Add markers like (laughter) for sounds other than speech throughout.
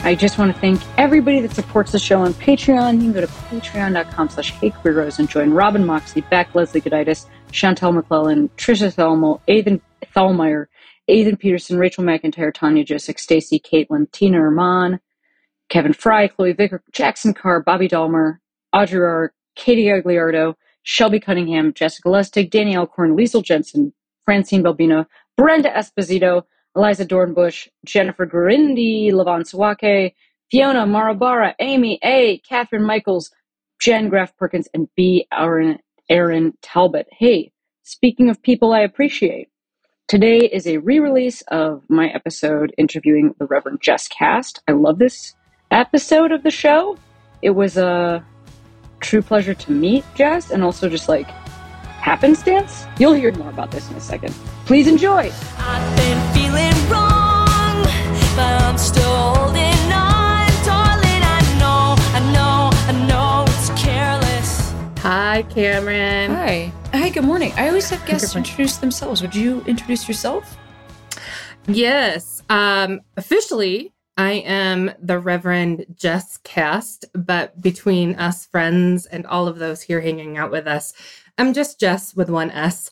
I just want to thank everybody that supports the show on Patreon. You can go to patreon.com slash heyqueeros and join Robin Moxley, Beck, Leslie Goditis, Chantel McClellan, Trisha Thelmo, Ethan Thelmeyer, Ethan Peterson, Rachel McIntyre, Tanya Josick, Stacy, Caitlin, Tina Herman, Kevin Fry, Chloe Vicker, Jackson Carr, Bobby Dalmer, Audrey R, Katie Agliardo, Shelby Cunningham, Jessica Lustig, Danielle Korn, Liesel Jensen, Francine Balbino, Brenda Esposito, Eliza Dornbush, Jennifer Gurindi, Levon Sawake, Fiona Marabara, Amy A, Catherine Michaels, Jen Graff Perkins, and B. Aaron, Aaron Talbot. Hey, speaking of people I appreciate, today is a re release of my episode interviewing the Reverend Jes Kast. I love this episode of the show. It was a true pleasure to meet Jes and also just like happenstance. You'll hear more about this in a second. Please enjoy. I've been feeling wrong, but I'm still holding on, darling. I know, I know, I know it's careless. Hi, Cameron. Hi. Hi, good morning. I always have guests introduce themselves. Would you introduce yourself? Yes, um, officially, I am the Reverend Jes Kast, but between us friends and all of those here hanging out with us, I'm just Jes with one S.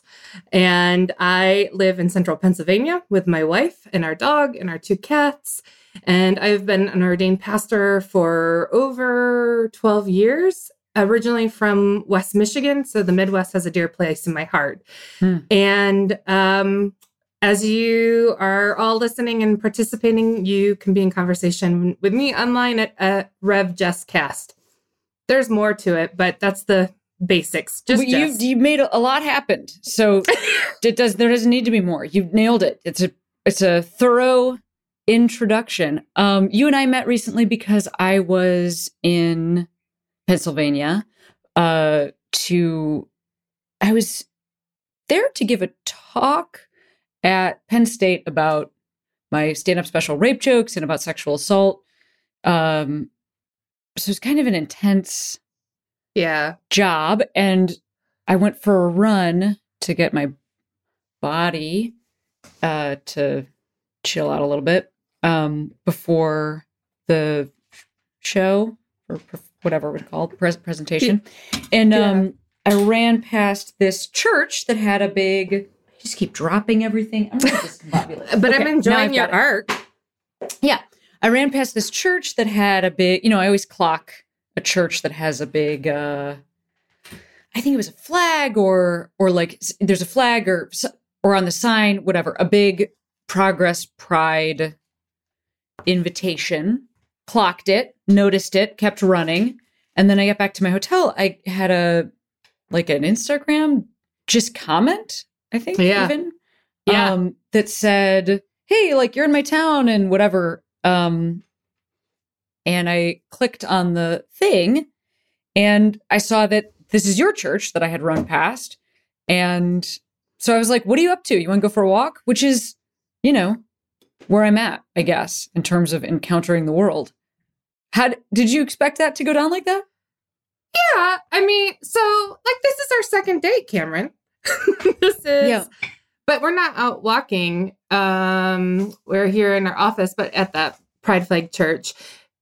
And I live in central Pennsylvania with my wife and our dog and our two cats. And I've been an ordained pastor for over 12 years, originally from West Michigan. So the Midwest has a dear place in my heart. Hmm. And um, as you are all listening and participating, you can be in conversation with me online at, at Rev Jes Kast. There's more to it, but that's the basics. Just Well, you you made a, a lot happen. So (laughs) it does there doesn't need to be more. You've nailed it. It's a it's a thorough introduction. Um, you and I met recently because I was in Pennsylvania. Uh, to I was there to give a talk at Penn State about my stand-up special rape jokes and about sexual assault. Um, so it's kind of an intense yeah. job and I went for a run to get my body uh to chill out a little bit um before the show or pre- whatever it's called pres- presentation and Yeah. um I ran past this church that had a big I just keep dropping everything I'm (laughs) discombobulated. But Okay, I'm enjoying your art. Yeah. I ran past this church that had a big, you know, I always clock a church that has a big uh I think it was a flag or or like there's a flag or or on the sign whatever, a big progress pride invitation. Clocked it, noticed it, kept running, and then I got back to my hotel. I had a like an Instagram just comment, I think Yeah. even Yeah. um, that said, "Hey, like you're in my town and whatever." Um, and I clicked on the thing, and I saw that this is your church that I had run past, and so I was like, "What are you up to? You want to go for a walk?" Which is, you know, where I'm at, I guess, in terms of encountering the world. How did you expect that to go down like that? Yeah. I mean, so like this is our second date, Cameron. (laughs) this is Yeah. but we're not out walking. Um, we're here in our office, but at that Pride Flag Church.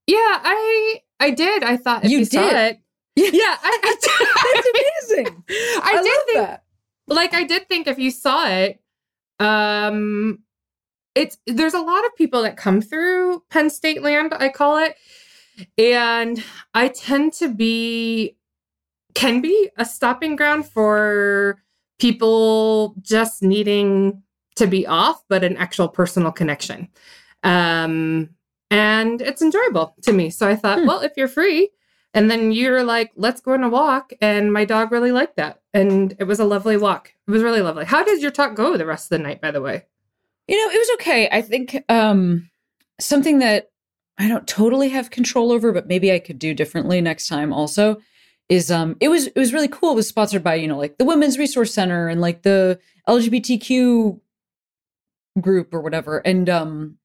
Yeah, I I did. I thought if You you, saw did? it. (laughs) Yeah, I, I (laughs) did. amazing. (laughs) I, did think like I did think if you saw it, um it's there's a lot of people that come through Penn State land, I call it. And I tend to be can be a stopping ground for people just needing to be off, but an actual personal connection. Um and it's enjoyable to me. So I thought, Hmm. well, if you're free, and then you're like, let's go on a walk. And my dog really liked that. And it was a lovely walk. It was really lovely. How did your talk go the rest of the night, by the way? You know, it was okay. I think um something that I don't totally have control over, but maybe I could do differently next time also is um it was it was really cool. It was sponsored by, you know, like the Women's Resource Center and like the LGBTQ group or whatever. And um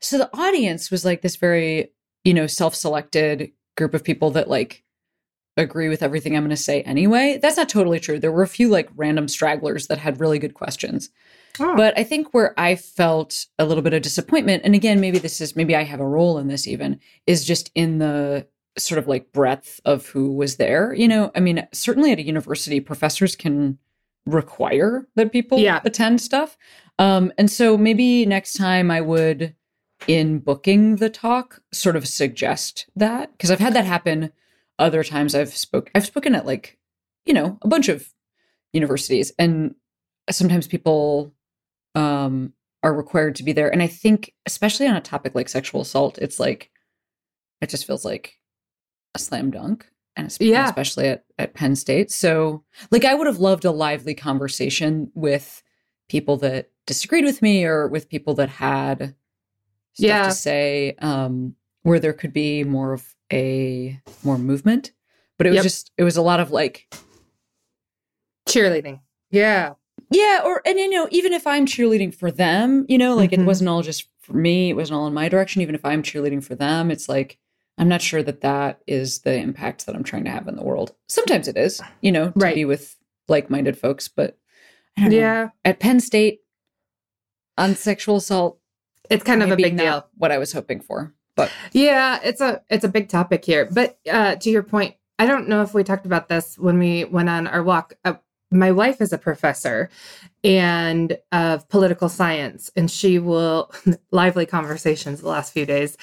so the audience was like this very, you know, self-selected group of people that like agree with everything I'm going to say anyway. That's not totally true. There were a few like random stragglers that had really good questions. Oh. But I think where I felt a little bit of disappointment, and again, maybe this is maybe I have a role in this even, is just in the sort of like breadth of who was there. You know, I mean, certainly at a university, professors can require that people Yeah. attend stuff. Um, and so maybe next time I would, in booking the talk, sort of suggest that because I've had that happen other times. I've spoke I've spoken at like, you know, a bunch of universities, and sometimes people um are required to be there. And I think, especially on a topic like sexual assault, it's like it just feels like a slam dunk. And Yeah. especially at, at Penn State. So like I would have loved a lively conversation with people that disagreed with me or with people that had Yeah. to say, um, where there could be more of a more movement. But it was Yep. just it was a lot of like Cheerleading. Yeah. yeah, or and you know, even if I'm cheerleading for them, you know, like Mhm. it wasn't all just for me, it wasn't all in my direction. Even if I'm cheerleading for them, it's like I'm not sure that that is the impact that I'm trying to have in the world. Sometimes it is, you know, to Right. be with like-minded folks, but I don't know. Yeah. At Penn State on sexual assault, It's kind of a big deal. What I was hoping for, but Yeah, it's a it's a big topic here. But uh, to your point, I don't know if we talked about this when we went on our walk. Uh, my wife is a professor and of political science, and she will (laughs) lively conversations the last few days,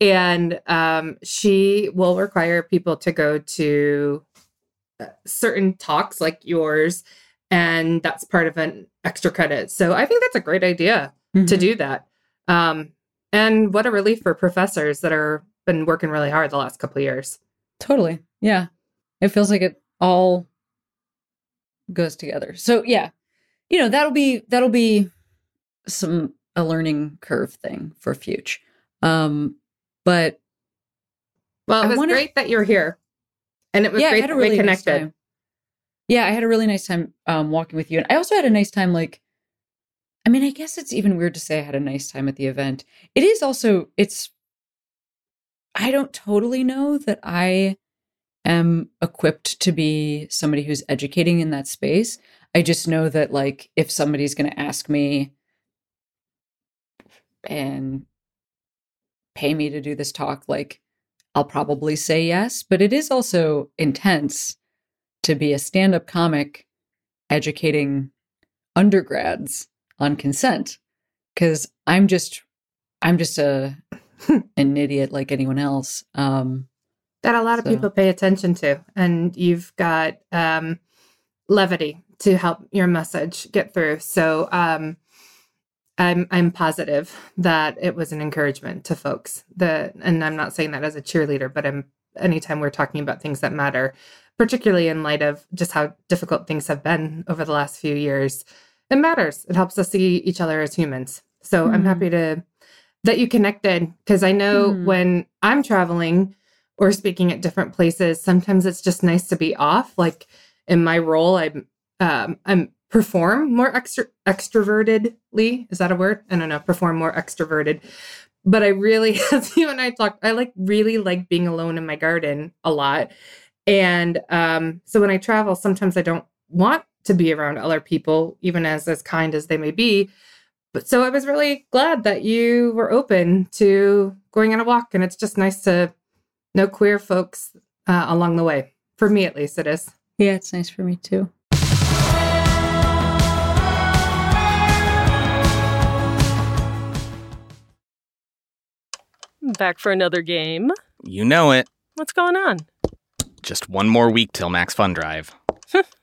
and um, she will require people to go to uh, certain talks like yours, and that's part of an extra credit. So I think that's a great idea to Mhm. do that. Um, and what a relief for professors that are been working really hard the last couple of years. Totally. Yeah. It feels like it all goes together. So yeah. You know, that'll be that'll be some a learning curve thing for Fuge. Um but Well, it was wanna- great that you're here, and it was yeah, I great had a that really we nice connected. time. Yeah, I had a really nice time um walking with you. And I also had a nice time like I mean, I guess it's even weird to say I had a nice time at the event. It is also it's I don't totally know that I am equipped to be somebody who's educating in that space. I just know that like if somebody's going to ask me and pay me to do this talk like I'll probably say yes, but it is also intense to be a stand-up comic educating undergrads on consent cuz I'm just I'm just a (laughs) an idiot like anyone else. Um that a lot of people pay attention to, and you've got um, levity to help your message get through. So um, I'm I'm positive that it was an encouragement to folks. That, and I'm not saying that as a cheerleader, but I'm anytime we're talking about things that matter, particularly in light of just how difficult things have been over the last few years, it matters. It helps us see each other as humans. So I'm Mhm. happy to that you connected because I know Mhm. when I'm traveling or speaking at different places, sometimes it's just nice to be off. Like in my role, I'm um, I'm perform more extra extrovertedly. Is that a word? I don't know. Perform more extroverted. But I really, (laughs) as you and I talked, I like really like being alone in my garden a lot. And um, so when I travel, sometimes I don't want to be around other people, even as as kind as they may be. But so I was really glad that you were open to going on a walk, and it's just nice to know queer folks uh, along the way. For me, at least, it is. yeah, it's nice for me too. Back for another game. You know it. What's going on? Just one more week till Max Fun Drive. (laughs)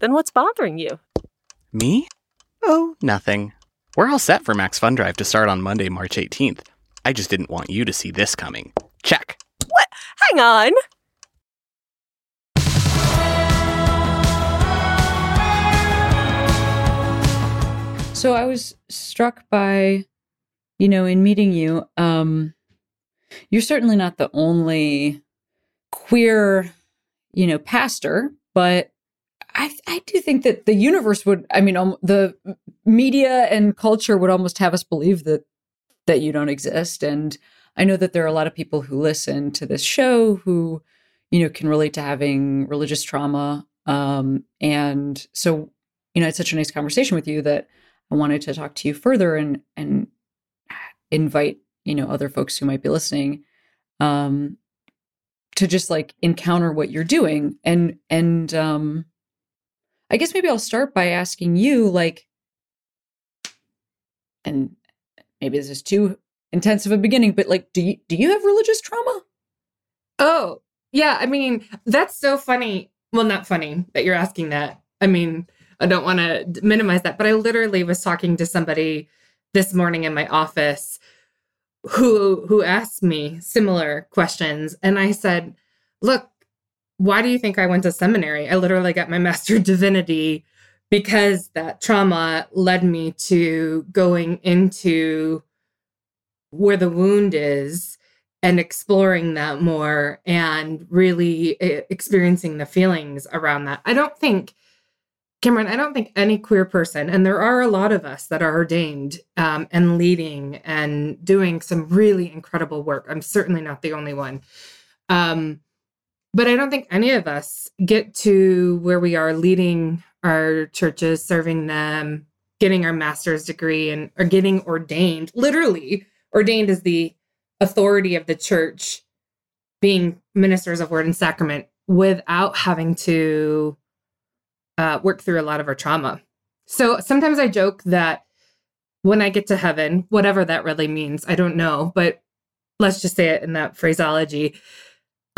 Then what's bothering you? Me? Oh, nothing. We're all set for Max Fun Drive to start on Monday, March 18th. I just didn't want you to see this coming. Check. What? Hang on! So I was struck by, you know, in meeting you, um, you're certainly not the only queer, you know, pastor, but I, I do think that the universe would, I mean, um, the media and culture would almost have us believe that that you don't exist. And I know that there are a lot of people who listen to this show who, you know, can relate to having religious trauma. Um, and so, you know, it's such a nice conversation with you that I wanted to talk to you further and and invite you know other folks who might be listening um to just like encounter what you're doing and and um I guess maybe I'll start by asking you like and maybe this is too intense of a beginning but like do you do you have religious trauma? Oh, yeah. I mean, that's so funny. Well, not funny that you're asking that. I mean, I don't want to minimize that, but I literally was talking to somebody this morning in my office who who asked me similar questions and I said, "Look, why do you think I went to seminary? I literally got my (laughs) master divinity because that trauma led me to going into where the wound is and exploring that more and really eh, experiencing the feelings around that. I don't think, Cameron, I don't think any queer person, and there are a lot of us that are ordained um, and leading and doing some really incredible work. I'm certainly not the only one. Um, but I don't think any of us get to where we are leading our churches, serving them, getting our master's degree, and or getting ordained. Literally, ordained as the authority of the church, being ministers of word and sacrament, without having to uh, work through a lot of our trauma. So sometimes I joke that when I get to heaven, whatever that really means, I don't know, but let's just say it in that phraseology.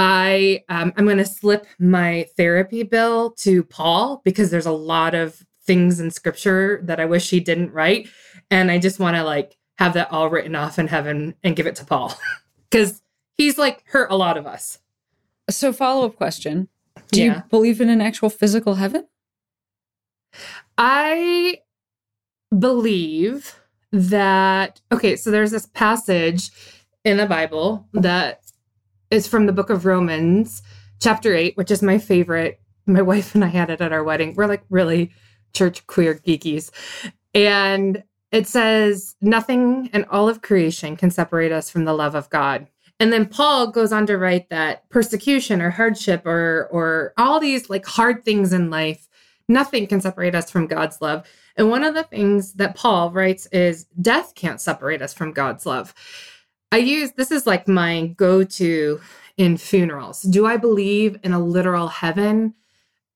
I um, I'm going to slip my therapy bill to Paul because there's a lot of things in Scripture that I wish he didn't write, and I just want to like have that all written off in heaven and give it to Paul (laughs) because he's like hurt a lot of us. So follow up question: Do Yeah. you believe in an actual physical heaven? I believe that okay, so there's this passage in the Bible that is from the book of Romans, chapter 8, which is my favorite. My (laughs) wife and I had it at our wedding. We're like really church queer geekies. And it says, Nothing in all of creation can separate us from the love of God. And then Paul goes on to write that persecution or hardship or or all these like hard things in life, nothing can separate us from God's love. And one of the things that Paul writes is death can't separate us from God's love. I use this is like my go-to in funerals. Do I believe in a literal heaven?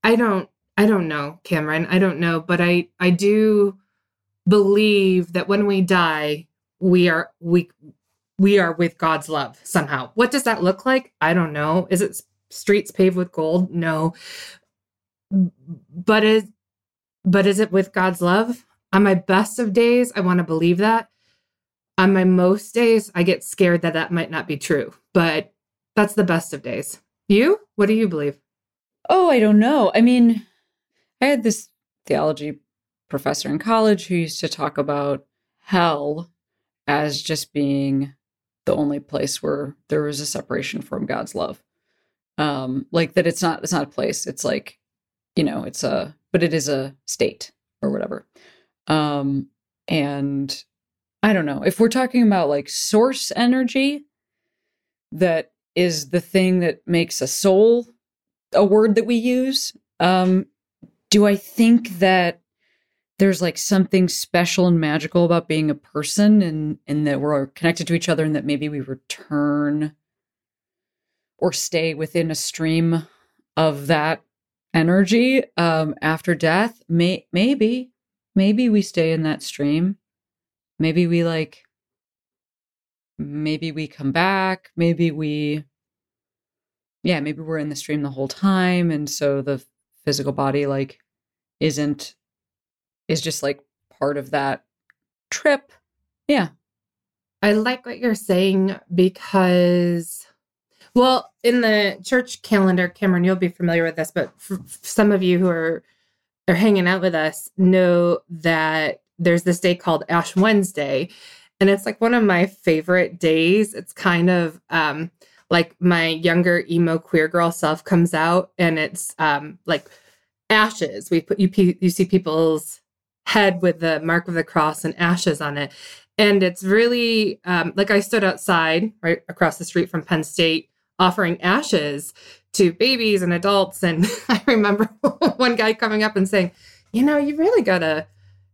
I don't I don't know, Cameron. I don't know, but I I do believe that when we die, we are we we are with God's love somehow. What does that look like? I don't know. Is it streets paved with gold? No. But is but is it with God's love? On my best of days, I want to believe that. On my most days, I get scared that that might not be true. But that's the best of days. You? What do you believe? Oh, I don't know. I mean, I had this theology professor in college who used to talk about hell as just being the only place where there is a separation from God's love. Um, like that it's not it's not a place. It's like, you know, it's a but it is a state or whatever. Um, and I don't know. If we're talking about like source energy, that is the thing that makes a soul a word that we use. Um, do I think that there's like something special and magical about being a person and and that we're connected to each other and that maybe we return or stay within a stream of that energy um after death may maybe maybe we stay in that stream. Maybe we like, maybe we come back. Maybe we, yeah, maybe we're in the stream the whole time. And so the physical body, like, isn't, is just like part of that trip. Yeah. I like what you're saying because, well, in the church calendar, Cameron, you'll be familiar with this, but for some of you who are are hanging out with us know that there's this day called Ash Wednesday, and it's like one of my favorite days. It's kind of um, like my younger emo queer girl self comes out, and it's um, like ashes. We put you you see people's head with the mark of the cross and ashes on it. And it's really um, like I stood outside right across the street from Penn State offering ashes to babies and adults. And (laughs) I remember (laughs) one guy coming up and saying, You know, you really got a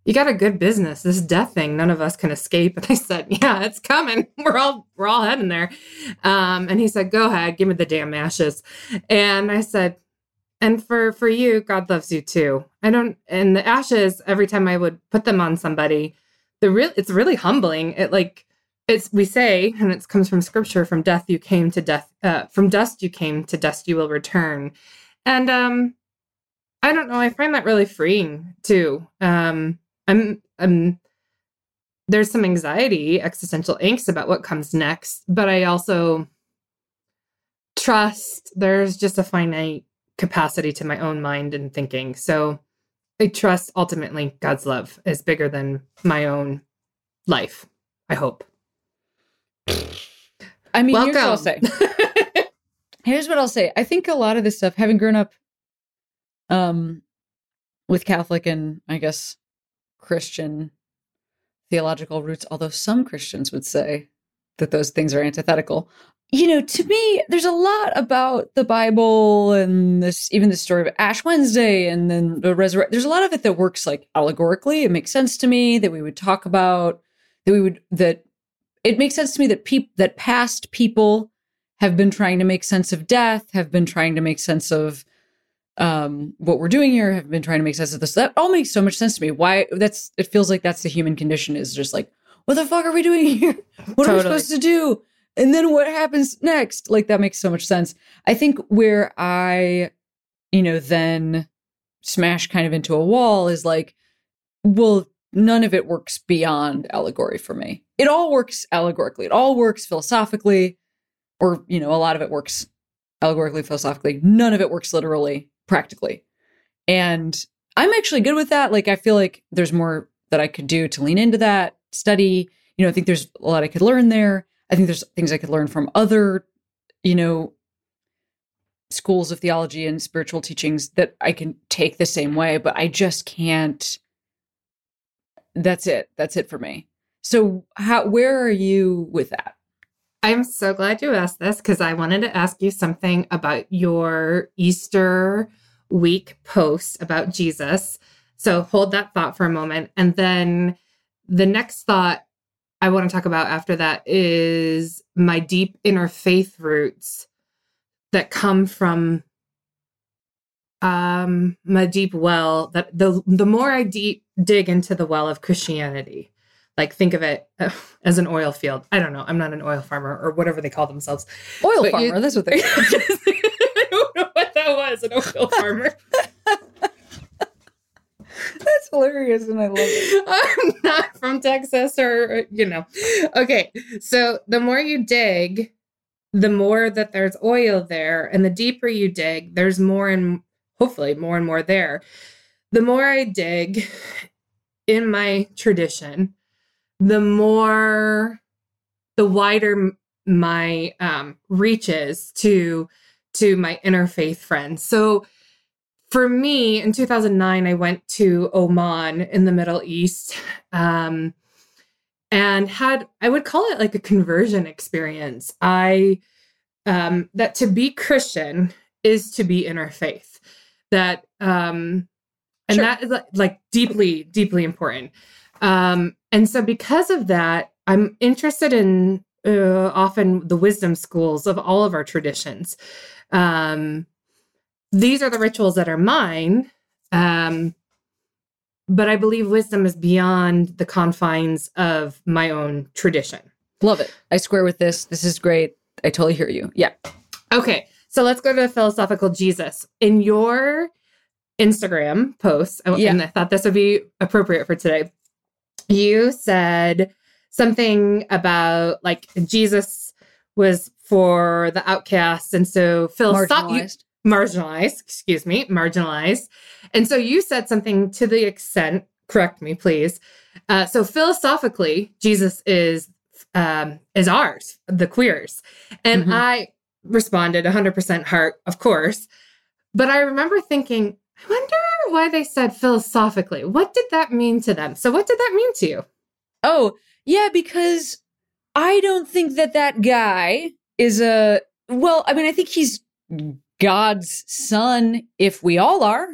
you got a good business. This death thing, none of us can escape. (laughs) And I said, Yeah, it's coming. (laughs) We're all we're all heading there. Um, and he said, Go ahead, give me the damn ashes. And I said, and for for you god loves you too i don't and the ashes every time i would put them on somebody the real it's really humbling it like it's we say and it comes from scripture from death you came to death uh, from dust you came to dust you will return and um i don't know i find that really freeing too um i'm i'm there's some anxiety existential angst about what comes next but i also trust there's just a finite capacity to my own mind and thinking. So I trust ultimately God's love is bigger than my own life. I hope. I mean, here's what I'll Welcome. say. (laughs) here's what I'll say. I think a lot of this stuff, having grown up um with Catholic and I guess Christian theological roots, although some Christians would say that those things are antithetical. You know, to me, there's a lot about the Bible and this, even the story of Ash Wednesday and then the resurrection. There's a lot of it that works like allegorically. It makes sense to me that we would talk about, that we would, that it makes sense to me that people, that past people have been trying to make sense of death, have been trying to make sense of um what we're doing here have been trying to make sense of this. That all makes so much sense to me. Why that's it feels like that's the human condition is just like what the fuck are we doing (laughs) here? What are we supposed to do? And then what happens next? Like that makes so much sense. I think where i you know then smash kind of into a wall is like well none of it works beyond allegory for me. It all works allegorically. It all works philosophically or you know a lot of it works allegorically philosophically. None of it works literally practically. And i'm actually good with that. Like i feel like there's more that i could do to lean into that study. You know i think there's a lot i could learn there. I think there's things i could learn from other you know schools of theology and spiritual teachings that i can take the same way but i just can't. That's it. That's it for me. So how where are you with that I'm so glad you asked this because I wanted to ask you something about your Easter week post about Jesus. So hold that thought for a moment. And then the next thought I want to talk about after that is my deep inner faith roots that come from um my deep well that the the more I deep dig into the well of Christianity like think of it uh, as an oil field. I don't know. I'm not an oil farmer or whatever they call themselves. oil But farmer you- that's what they (laughs) I don't know what that was, an oil (laughs) farmer. that's hilarious and i love it (laughs) I'm not from Texas or, you know. Okay. So the more you dig, the more that there's oil there. And the deeper you dig, there's more and hopefully more and more there. The more I dig in my tradition, the more, the wider my um, reaches to to my interfaith friends. So for me in 2009 i went to oman in the middle east um, and had i would call it like a conversion experience i um, that to be christian is to be interfaith that um, and Sure. that is like, like deeply deeply important um, and so because of that i'm interested in uh, often the wisdom schools of all of our traditions um, these are the rituals that are mine um but I believe wisdom is beyond the confines of my own tradition. Love it. I square with this. This is great. I totally hear you. Yeah. Okay, so let's go to the philosophical Jesus. In your Instagram post, I- Yeah. and I thought this would be appropriate for today. You said something about like Jesus was for the outcasts, and so philosophical Marginalized. marginalized, excuse me, marginalized. And so you said something to the extent, correct me, please. Uh, so philosophically, Jesus is um, is ours, the queers, and Mhm. I responded 100% heart, of course. But I remember thinking, I wonder why they said philosophically. What did that mean to them? So what did that mean to you? Oh, yeah, because I don't think that that guy is a. Well, I mean, I think he's God's son, if we all are.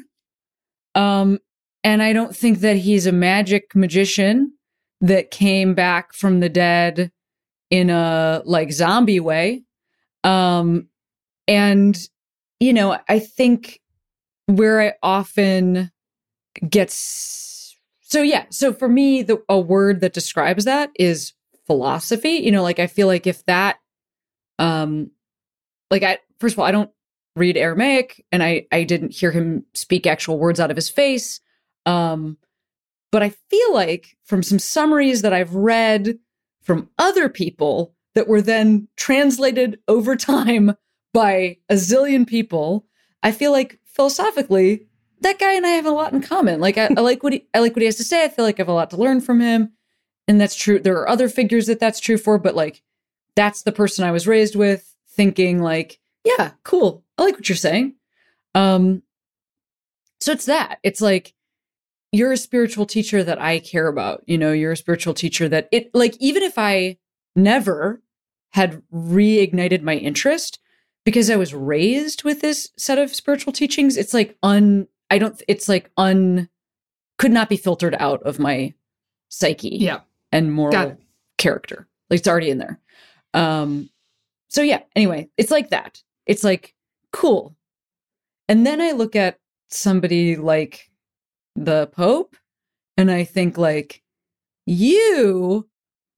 Um, and I don't think that he's a magic magician that came back from the dead in a like zombie way. Um, and you know, I think where I often gets so yeah so for me the a word that describes that is philosophy you know like i feel like if that um like i first of all i don't read aramaic and i i didn't hear him speak actual words out of his face um but i feel like from some summaries that i've read from other people that were then translated over time by a zillion people i feel like philosophically that guy and I have a lot in common. Like I, I like what he I like what he has to say. I feel like I have a lot to learn from him, and that's true. There are other figures that that's true for, but like that's the person I was raised with, thinking like, yeah, cool. I like what you're saying. Um, so it's that. It's like you're a spiritual teacher that I care about. You know, you're a spiritual teacher that it like even if I never had reignited my interest because I was raised with this set of spiritual teachings, it's like un I don't it's like un could not be filtered out of my psyche Yeah. and moral character. Like it's already in there. Um so yeah, anyway, it's like that. It's like cool. And then I look at somebody like the Pope and I think like you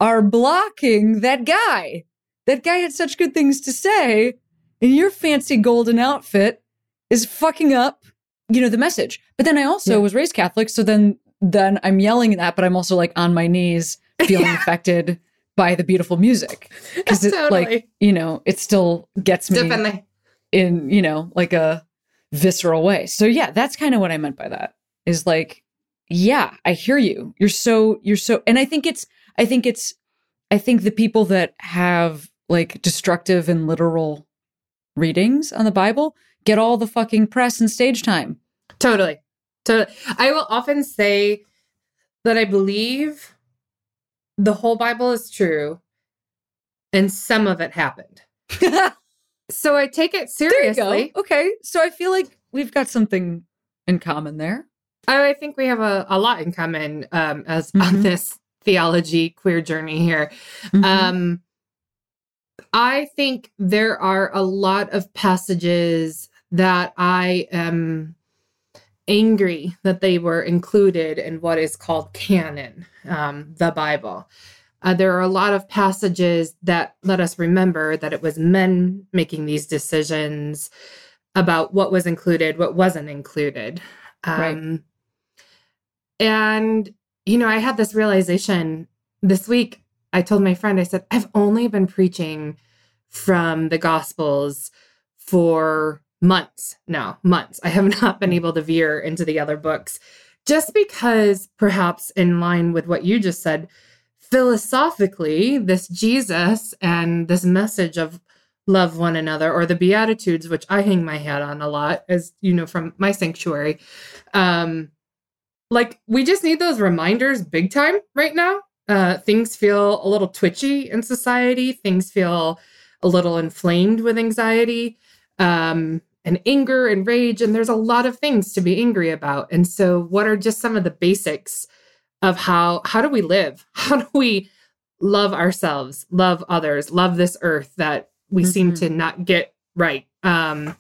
are blocking that guy. That guy had such good things to say, and your fancy golden outfit is fucking up, you know, the message. But then I also Yeah. was raised Catholic, so then then I'm yelling at that, but I'm also like on my knees, feeling (laughs) affected by the beautiful music because it Totally. like you know it still gets me Definitely. in you know like a visceral way so yeah that's kind of what i meant by that is like yeah i hear you you're so you're so and i think it's i think it's i think the people that have like destructive and literal readings on the bible get all the fucking press and stage time Totally. Totally. I will often say that I believe the whole Bible is true and some of it happened. (laughs) So I take it seriously. okay so i feel like we've got something in common there I, I think we have a, a lot in common um, as on Mhm. this theology queer journey here. Mhm. Um, I think there are a lot of passages that I am angry that they were included in what is called canon, um, the Bible. Uh, there are a lot of passages that let us remember that it was men making these decisions about what was included, what wasn't included. Right. Um, And, you know, I had this realization this week. I told my friend, I said, I've only been preaching from the Gospels for months now, months. I have (laughs) not been able to veer into the other books just because, perhaps in line with what you just said, philosophically, this Jesus and this message of love one another or the Beatitudes, which I hang my hat on a lot, as you know, from my sanctuary. Um, like we just need those reminders big time right now. Uh, things feel a little twitchy in society. Things feel a little inflamed with anxiety um, and anger and rage. And there's a lot of things to be angry about. And so, what are just some of the basics of how how do we live? (laughs) How do we love ourselves, love others, love this earth that we seem Mhm. to not get right? Um,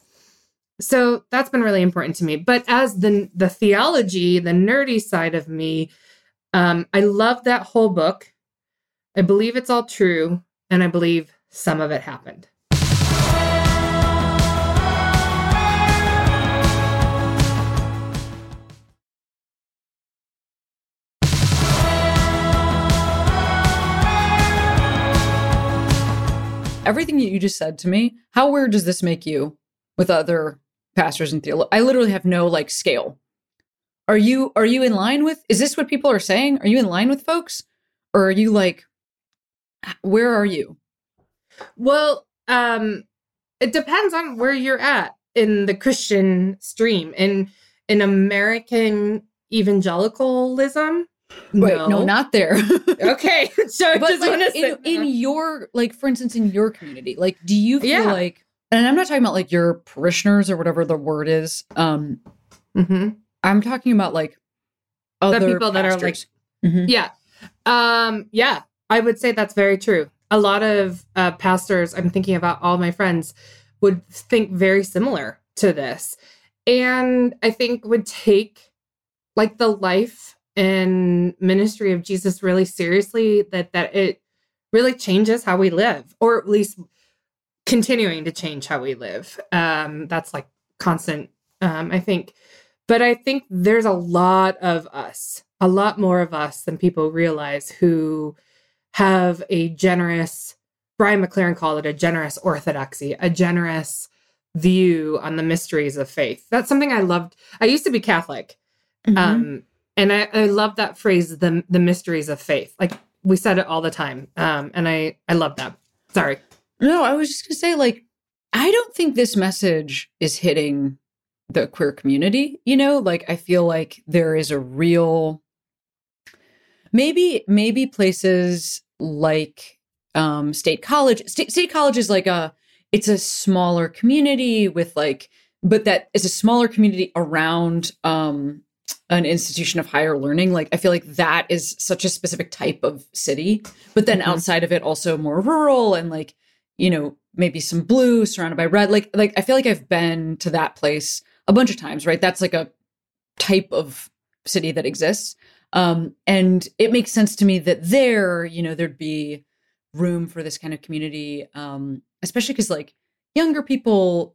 so that's been really important to me. But as the the theology, the nerdy side of me, um, I love that whole book. I believe it's all true, and I believe some of it happened. Everything that you just said to me, how weird does this make you with other pastors and theologians? I literally have no like scale. Are you are you in line with is this what people are saying? Are you in line with folks? Or are you like where are you? Well, um, it depends on where you're at in the Christian stream. In in American evangelicalism, Wait, no, not there. (laughs) okay. (laughs) So but just like, want to say in, in your like for instance in your community like do you feel Yeah. like and i'm not talking about like your parishioners or whatever the word is um Mhm. I'm talking about like other people that are, like- pastors. Mhm. Yeah. Um, yeah, I would say that's very true. A lot of uh, pastors, I'm thinking about all my friends, would think very similar to this. And I think would take like the life and ministry of Jesus really seriously, that that it really changes how we live, or at least continuing to change how we live. Um, that's like constant, um, I think. But I think there's a lot of us, a lot more of us than people realize who have a generous, Brian McLaren called it a generous orthodoxy, a generous view on the mysteries of faith. That's something I loved. I used to be Catholic. Mhm. Um, and I, I love that phrase, the the mysteries of faith. Like we said it all the time. Um, and I I love that. Sorry. no i was just gonna say like i don't think this message is hitting the queer community you know? Like i feel like there is a real maybe maybe places like um state college state, state college is like a it's a smaller community with like but that is a smaller community around um an institution of higher learning. Like i feel like that is such a specific type of city but then Mhm. outside of it also more rural and like you know maybe some blue surrounded by red. Like like i feel like i've been to that place a bunch of times right that's like a type of city that exists um and it makes sense to me that there you know there'd be room for this kind of community um especially because like younger people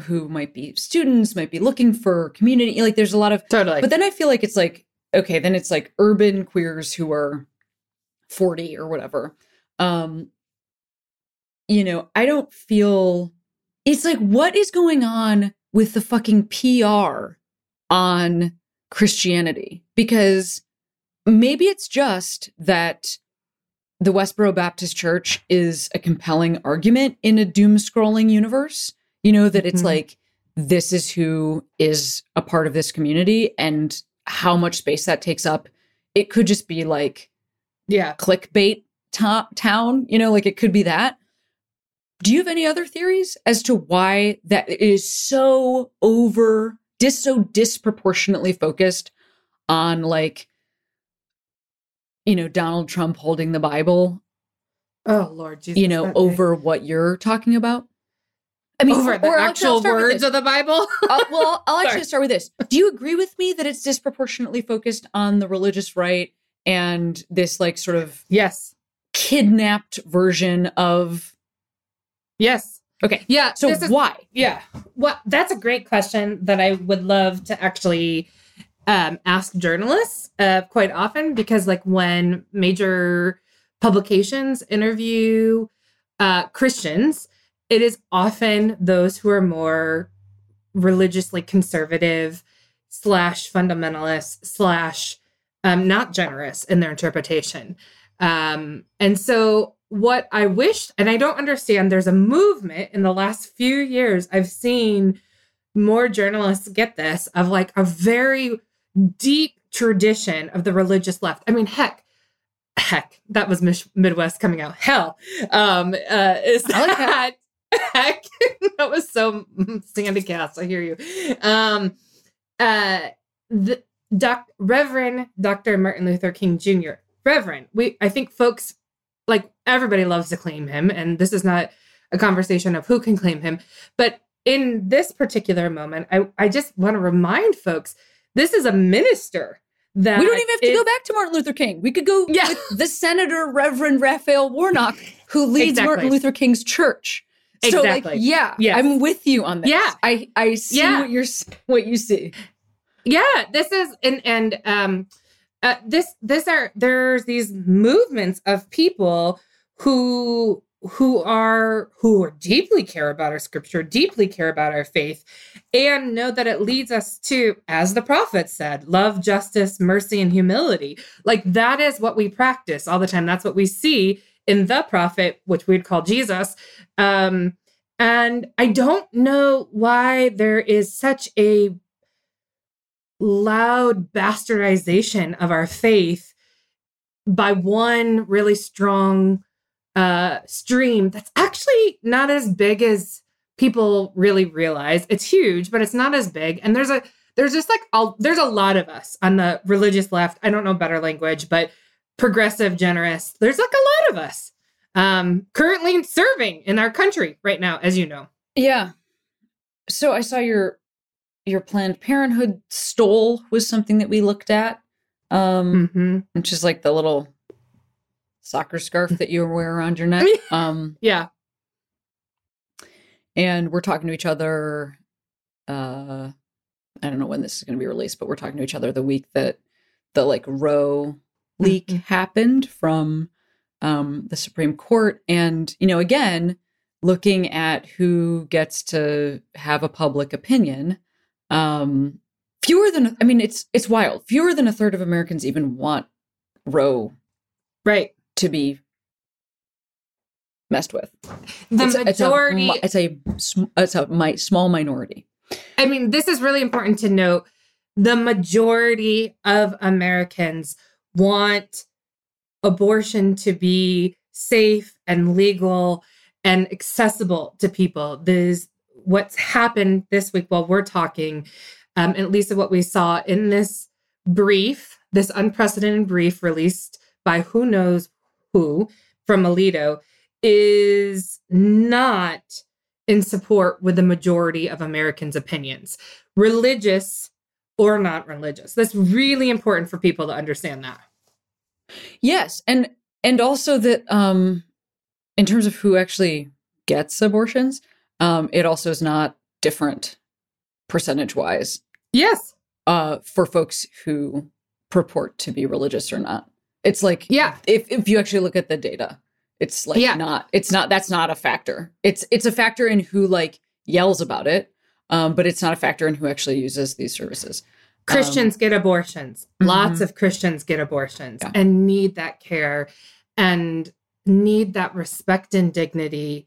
who might be students might be looking for community like there's a lot of Totally. but then I feel like it's like, okay, then it's like urban queers who are 40 or whatever. Um, you know, I don't feel it's like what is going on with the fucking PR on Christianity? Because maybe it's just that the Westboro Baptist Church is a compelling argument in a doom scrolling universe. You know, that it's Mhm. like, this is who is a part of this community and how much space that takes up. It could just be like yeah. clickbait to- town, you know, like it could be that. Do you have any other theories as to why that is so over, dis so disproportionately focused on like, you know, Donald Trump holding the Bible, Oh Lord Jesus. you know, over what you're talking about? I mean, over the or I'll- I'll actual words of the Bible. Well, I'll (laughs) actually start with this. Do you agree with me that it's disproportionately focused on the religious right and this like sort of yes. kidnapped version of Yes. okay Yeah. so is- why Yeah. Well, that's a great question that I would love to actually um, ask journalists uh, quite often because, like, when major publications interview uh, Christians, it is often those who are more religiously conservative slash fundamentalist slash um, not generous in their interpretation. Um, and so, what I wish, and I don't understand, there's a movement in the last few years, I've seen more journalists get this of like a very deep tradition of the religious left. I mean, heck, heck, that was Midwest coming out. Hell, um, uh, is like that (laughs) heck? that was so sandy cast. I hear you. Um, uh, the doc, Reverend Dr. Martin Luther King Jr. Reverend, we I think folks like everybody loves to claim him, and this is not a conversation of who can claim him, but in this particular moment, I, I just want to remind folks this is a minister that we don't even have to go back to Martin Luther King. We could go (laughs) Yeah. with the Senator Reverend Raphael Warnock, who leads Exactly. Martin Luther King's church. So, like, Exactly. yeah, Yes. I'm with you on this. Yeah. I I see Yeah. what you're what you see. yeah this is and and um uh, this this are there's these movements of people who who are who are deeply care about our scripture deeply care about our faith and know that it leads us to as the prophet said love justice mercy and humility. Like that is what we practice all the time. That's what we see in the prophet which we'd call jesus. Um and i don't know why there is such a loud bastardization of our faith by one really strong uh stream that's actually not as big as people really realize it's huge but it's not as big and there's a there's just like a, there's a lot of us on the religious left i don't know better language but progressive generous there's like a lot of us um currently serving in our country right now as you know Yeah. So I saw your your Planned Parenthood stole was something that we looked at, um, mm-hmm. which is like the little soccer scarf that you wear around your neck. (laughs) Um, yeah and we're talking to each other. Uh, I don't know when this is going to be released, but we're talking to each other the week that the like Roe leak Mhm. happened from um, the Supreme Court, and you know, again, looking at who gets to have a public opinion. Um, fewer than I mean, it's it's wild. Fewer than a third of Americans even want Roe right to be messed with. the It's a- it's a majority It's a, it's a mi- small minority. I mean, this is really important to note. The majority of Americans want abortion to be safe and legal and accessible to people. This what's happened this week while we're talking, um, at least of what we saw in this brief, this unprecedented brief released by who knows who from Alito, is not in support with the majority of Americans' opinions, religious or not religious. That's really important for people to understand that. Yes, and and also that um in terms of who actually gets abortions, um it also is not different percentage wise Yes. uh for folks who purport to be religious or not. It's like Yeah. if if you actually look at the data, it's like Yeah. not it's not that's not a factor. It's it's a factor in who like yells about it, um but it's not a factor in who actually uses these services. Christians get abortions. Lots mhm. of Christians get abortions Yeah. and need that care and need that respect and dignity.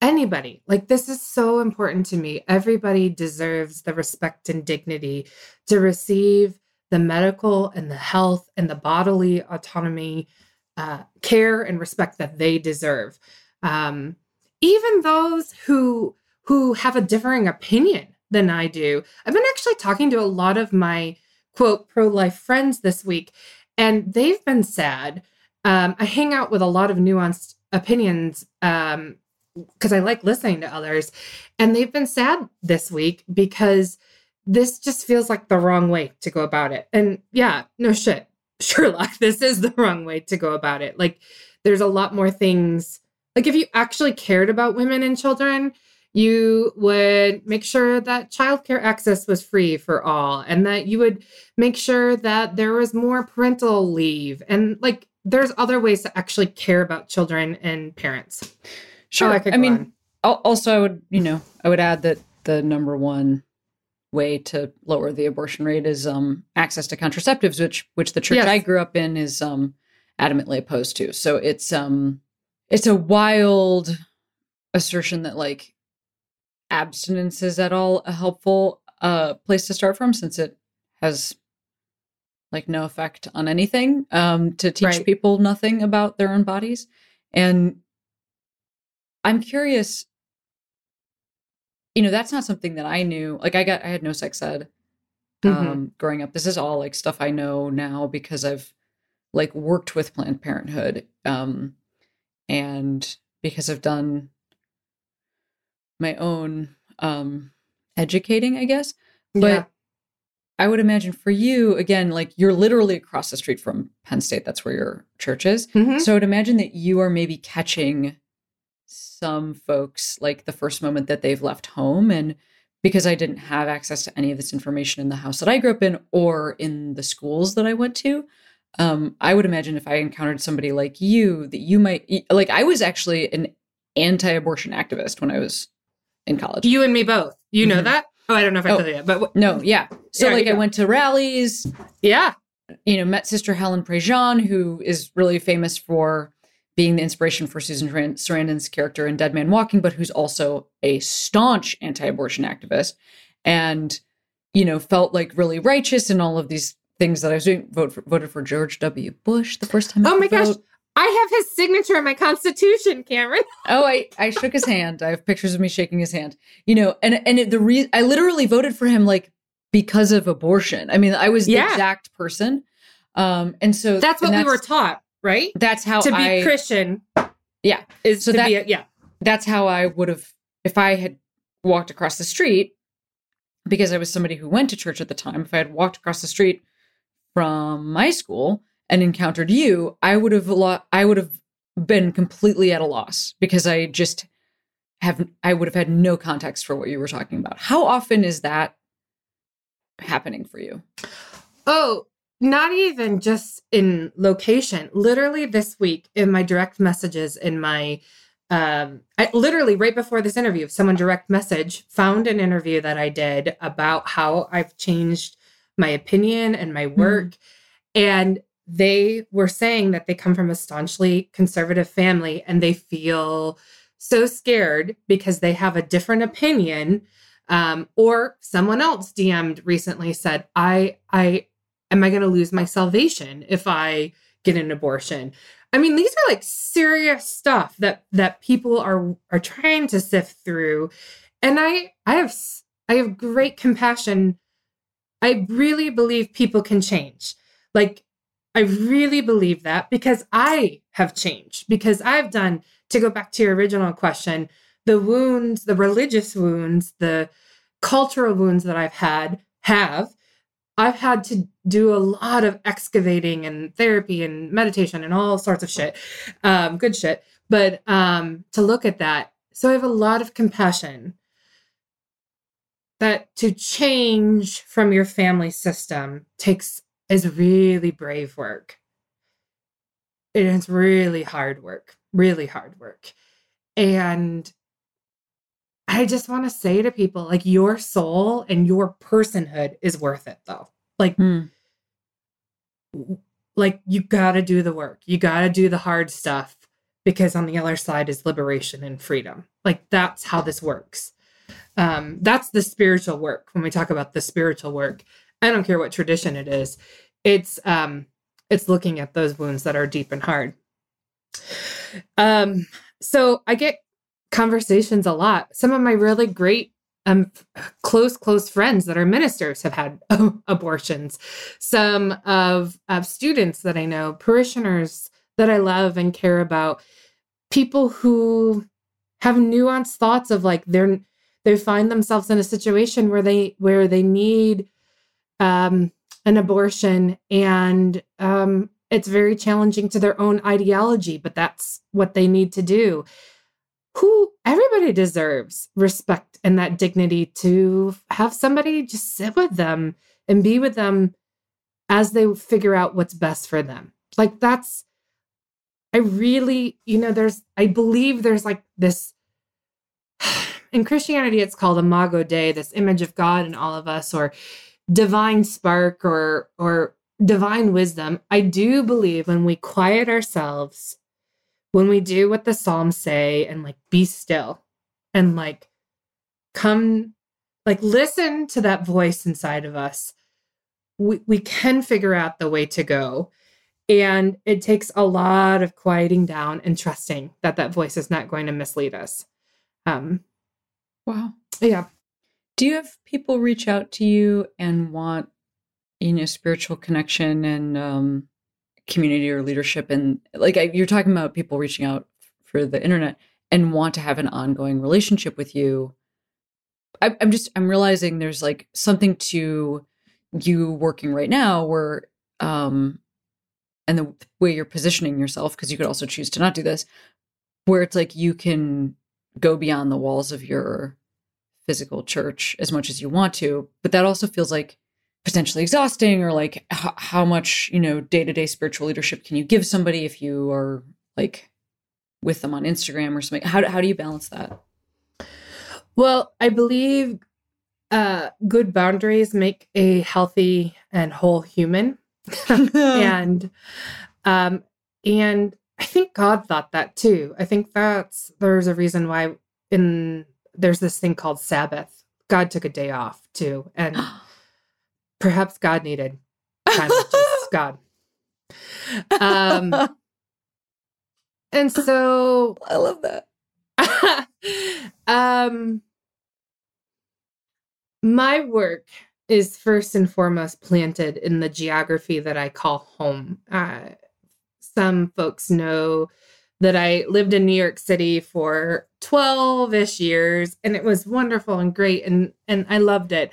Anybody, like this is so important to me. Everybody deserves the respect and dignity to receive the medical and the health and the bodily autonomy, uh, care and respect that they deserve. Um, even those who who have a differing opinion than I do. I've been actually talking to a lot of my quote pro life friends this week, and they've been sad. Um, I hang out with a lot of nuanced opinions um, because I like listening to others, and they've been sad this week because this just feels like the wrong way to go about it. And yeah, no shit, (laughs) Sherlock, this is the wrong way to go about it. Like, there's a lot more things. Like, if you actually cared about women and children, you would make sure that childcare access was free for all and that you would make sure that there was more parental leave and like there's other ways to actually care about children and parents oh, Sure. Oh, I I, mean, on. also, I would, you know, I would add that the number one way to lower the abortion rate is um, access to contraceptives, which which the church Yes. I grew up in is um, adamantly opposed to. So it's um, it's a wild assertion that like abstinence is at all a helpful uh, place to start from, since it has like no effect on anything um, to teach Right. people nothing about their own bodies and I'm curious. You know, that's not something that I knew. Like, I got, I had no sex ed um, Mhm. growing up. This is all like stuff I know now because I've like worked with Planned Parenthood, um, and because I've done my own um educating, I guess. But Yeah. I would imagine for you, again, like you're literally across the street from Penn State. That's where your church is. Mhm. So I would imagine that you are maybe catching some folks like the first moment that they've left home. And because I didn't have access to any of this information in the house that I grew up in or in the schools that I went to, um, I would imagine if I encountered somebody like you, that you might, like, I was actually an anti abortion activist when I was in college. You and me both. You know Mhm. that? Oh, I don't know if I Oh. told you that, but w- no, yeah. So, Yeah, like, I went to rallies, yeah. you know, met Sister Helen Prejean, who is really famous for being the inspiration for Susan Sarandon's character in Dead Man Walking, but who's also a staunch anti-abortion activist, and you know, felt like really righteous in all of these things that I was doing. Vote for, voted for George W. Bush the first time. I Oh my gosh. vote. I have his signature in my constitution, Cameron. (laughs) Oh, I I shook his hand. I have pictures of me shaking his hand. You know, and and it, the re- I literally voted for him like because of abortion. I mean, I was the exact person. Um, and so That's what we were taught, right? That's how to be I Christian. Yeah. Is So to that- be a, yeah. that's how I would have if I had walked across the street because I was somebody who went to church at the time. If I had walked across the street from my school and encountered you, I would have lo- I would have been completely at a loss because I just have I would have had no context for what you were talking about. How often is that happening for you? Oh, not even just in location. Literally this week in my direct messages in my um I literally right before this interview, someone direct message found an interview that I did about how I've changed my opinion and my work and they were saying that they come from a staunchly conservative family and they feel so scared because they have a different opinion um, or someone else DM'd recently said, I, I, am I going to lose my salvation if I get an abortion? I mean, these are like serious stuff that, that people are, are trying to sift through. And I, I have, I have great compassion. I really believe people can change. Like, I really believe that because I have changed, because I've done, to go back to your original question, the wounds, the religious wounds, the cultural wounds that I've had have I've had to do a lot of excavating and therapy and meditation and all sorts of shit. Um good shit. But um to look at that. So I have a lot of compassion that to change from your family system takes is really brave work. It is really hard work, really hard work. And I just want to say to people like your soul and your personhood is worth it though. Like Hmm. like you got to do the work. You got to do the hard stuff because on the other side is liberation and freedom. Like that's how this works. Um that's the spiritual work. When we talk about the spiritual work, I don't care what tradition it is. It's um it's looking at those wounds that are deep and hard. Um so I get conversations a lot. Some of my really great um close close friends that are ministers have had (laughs) abortions. Some of of students that I know, parishioners that I love and care about, people who have nuanced thoughts of like they're they find themselves in a situation where they where they need um an abortion and um it's very challenging to their own ideology but that's what they need to do who everybody deserves respect and that dignity to have somebody just sit with them and be with them as they figure out what's best for them. Like that's i really you know there's i believe there's like this (sighs) in christianity it's called imago dei this image of god in all of us or divine spark or or divine wisdom. I do believe when we quiet ourselves when we do what the psalms say and like be still and like come like listen to that voice inside of us we, we can figure out the way to go. And it takes a lot of quieting down and trusting that that voice is not going to mislead us. Um Wow. yeah. Do you have people reach out to you and want, you know, spiritual connection and um, community or leadership? And like I, you're talking about people reaching out for the internet and want to have an ongoing relationship with you. I, I'm just I'm realizing there's like something to you working right now where um and the way you're positioning yourself because you could also choose to not do this where it's like you can go beyond the walls of your physical church as much as you want to but that also feels like potentially exhausting or like h- how much you know day-to-day spiritual leadership can you give somebody if you are like with them on instagram or something how, how do you balance that Well, I believe uh, good boundaries make a healthy and whole human, (laughs) and um, and I think God thought that too. I think that's there's a reason why in there's this thing called Sabbath. God took a day off too, and (gasps) (gasps) (gasps) perhaps God needed time with just (laughs) God. Um, and so i love that (laughs) um my work is first and foremost planted in the geography that I call home. Uh, some folks know that I lived in New York City for 12 ish years and it was wonderful and great and, and I loved it.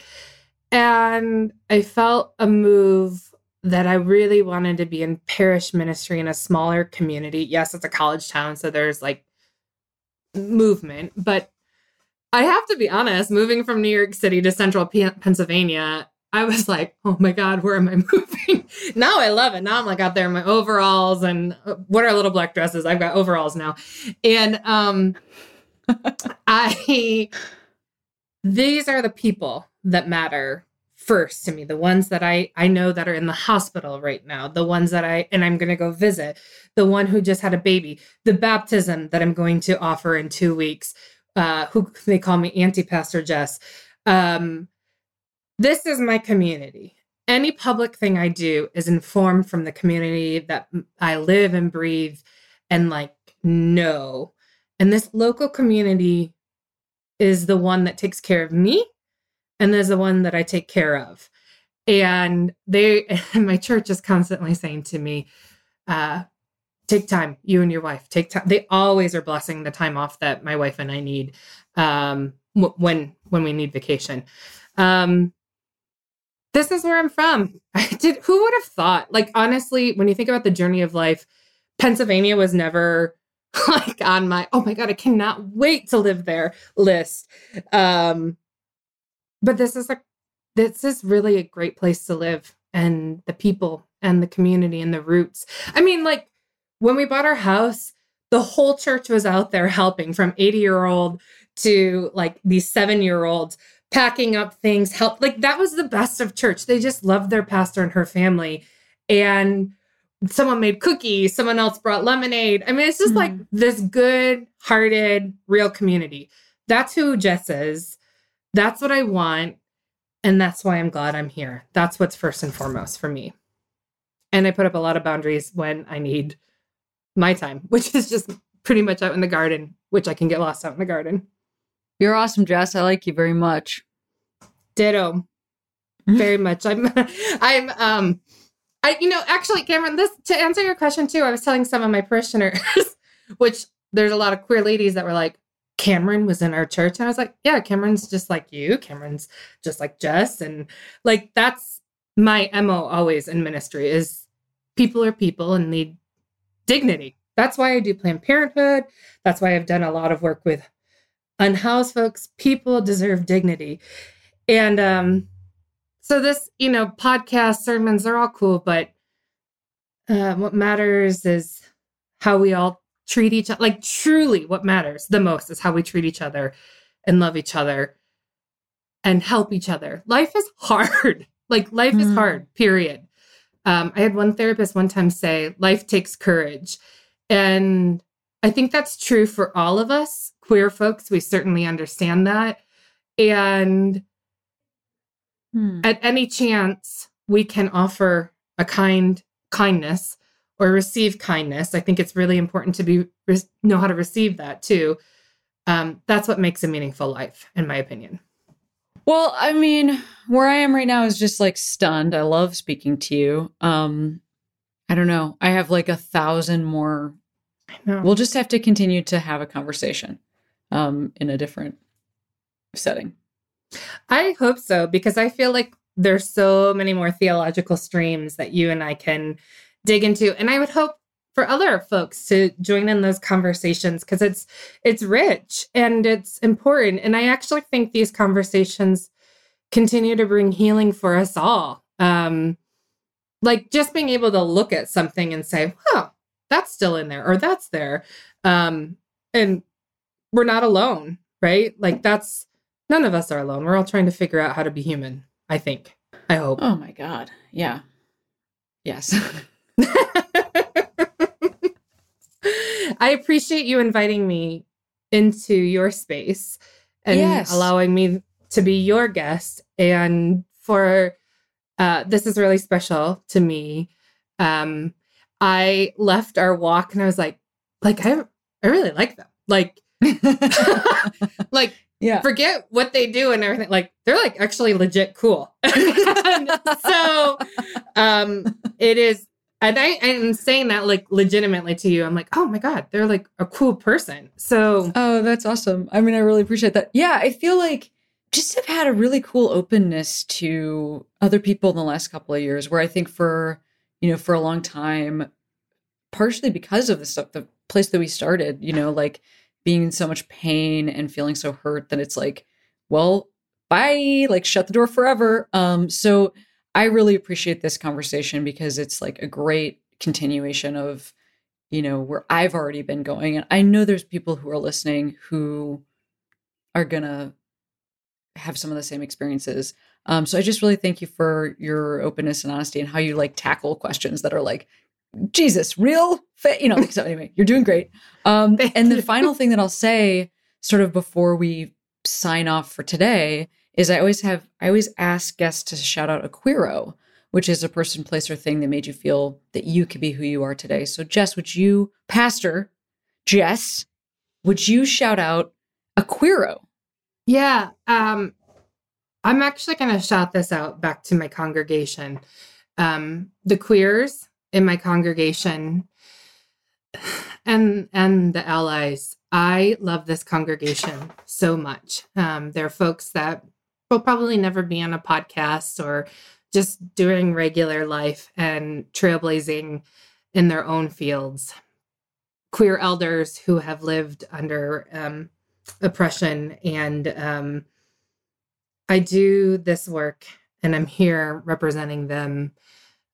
And I felt a move that I really wanted to be in parish ministry in a smaller community. Yes, it's a college town, so there's like movement, but I have to be honest, moving from New York City to central P- Pennsylvania, I was like, oh my God, where am I (laughs) moving? now I love it. Now I'm like out there in my overalls and uh, what are little black dresses? I've got overalls now. And um, (laughs) I, these are the people that matter first to me the ones that i i know that are in the hospital right now the ones that i and i'm going to go visit the one who just had a baby the baptism that i'm going to offer in two weeks uh who they call me auntie pastor Jes. Um this is my community. Any public thing i do is informed from the community that i live and breathe and like know. And this local community is the one that takes care of me and there's the one that I take care of. And they, (laughs) and my church is constantly saying to me, uh, take time, you and your wife, take time. They always are blessing the time off that my wife and I need um, when when we need vacation. Um, this is where I'm from. (laughs) I did. Who would have thought? Like honestly, when you think about the journey of life, Pennsylvania was never (laughs) like on my oh my god, I cannot wait to live there list. Um, but this is a this is really a great place to live and the people and the community and the roots. I mean like when we bought our house the whole church was out there helping from 80 year old to like these seven year olds packing up things help like that was the best of church. They just loved their pastor and her family. And someone made cookies someone else brought lemonade. I mean it's just like mm. this good hearted real community. That's who Jes is that's what I want. And that's why I'm glad I'm here. That's what's first and foremost for me. And I put up a lot of boundaries when I need my time, (laughs) which is just pretty much out in the garden, which I can get lost out in the garden. You're awesome, Jes. I like you very much. Ditto. (laughs) Very much. I'm (laughs) I'm um I you know, actually Cameron, this to answer your question too, I was telling some of my parishioners, which there's a lot of queer ladies that were like, Cameron was in our church. And I was like, yeah, Cameron's just like you. Cameron's just like Jes. And like, that's my MO always in ministry is people are people and need dignity. That's why I do Planned Parenthood. That's why I've done a lot of work with unhoused folks. People deserve dignity. And um, so this, you know, podcast sermons, they're all cool, but uh, what matters is how we all treat each other. Like truly what matters the most is how we treat each other and love each other and help each other. Life is hard. (laughs) Like life is Mm. hard, period. Um, I had one therapist one time say, life takes courage. And I think that's true for all of us, queer folks. We certainly understand that. And Hmm. at any chance we can offer a kind kindness or receive kindness i think it's really important to be re- know how to receive that too um, that's what makes a meaningful life in my opinion Well, I mean, where I am right now is just like stunned. I love speaking to you. Um, I don't know. I have like a thousand more. i know We'll just have to continue to have a conversation um, in a different setting. I hope so because I feel like there's so many more theological streams that you and I can dig into and I would hope for other folks to join in those conversations because it's it's rich and it's important and I actually think these conversations continue to bring healing for us all. Um like just being able to look at something and say, "Huh, that's still in there or that's there." Um and we're not alone, right? Like that's none of us are alone. We're all trying to figure out how to be human, I think. I hope. Oh my God. Yeah. Yes. (laughs) I appreciate you inviting me into your space and Yes. allowing me to be your guest. And for uh, this is really special to me. Um, I left our walk and I was like, like I, I really like them. Like, (laughs) like yeah. forget what they do and everything. Like they're like actually legit cool. (laughs) So um it is and I am saying that like legitimately to you. I'm like, oh my God, they're like a cool person. So Oh, that's awesome. I mean, I really appreciate that. Yeah, I feel like just have had a really cool openness to other people in the last couple of years where I think for, you know, for a long time, partially because of the stuff, the place that we started, you know, like being in so much pain and feeling so hurt that it's like, well, bye, like shut the door forever. Um, so I really appreciate this conversation because it's like a great continuation of, you know, where I've already been going. And I know there's people who are listening who are gonna have some of the same experiences. Um, so I just really thank you for your openness and honesty and how you like tackle questions that are like, Jesus, real, fa-? you know. Like, so anyway, you're doing great. Um, and the final thing that I'll say, sort of before we sign off for today, is I always have I always ask guests to shout out a queero, which is a person, place, or thing that made you feel that you could be who you are today. So, Jes, would you, Pastor Jes, would you shout out a queero? yeah, um I'm actually gonna shout this out back to my congregation. Um the queers in my congregation (sighs) and and the allies. I love this congregation so much. Um, they're folks that will probably never be on a podcast or just doing regular life and trailblazing in their own fields. Queer elders who have lived under um, oppression. And um, I do this work and I'm here representing them.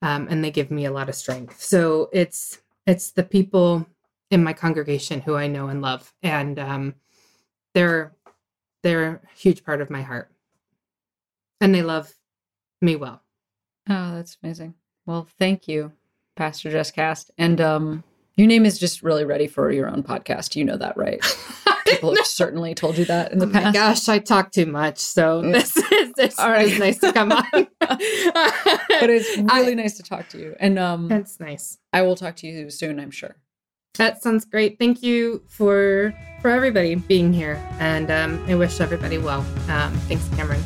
Um, and they give me a lot of strength. So it's it's the people in my congregation who I know and love, and um, they're they're a huge part of my heart, and they love me well. Oh, that's amazing. Well, thank you, Pastor Jes Kast. And um, your name is just really ready for your own podcast. You know that, right? (laughs) People have certainly told you that in the oh past. gosh, I talk too much, so Yeah. (laughs) this is this All right. is nice to come on. (laughs) But it's really I- nice to talk to you. And um, That's nice. I will talk to you soon, I'm sure. That sounds great. Thank you for for everybody being here, and um, I wish everybody well. Um, thanks, Cameron.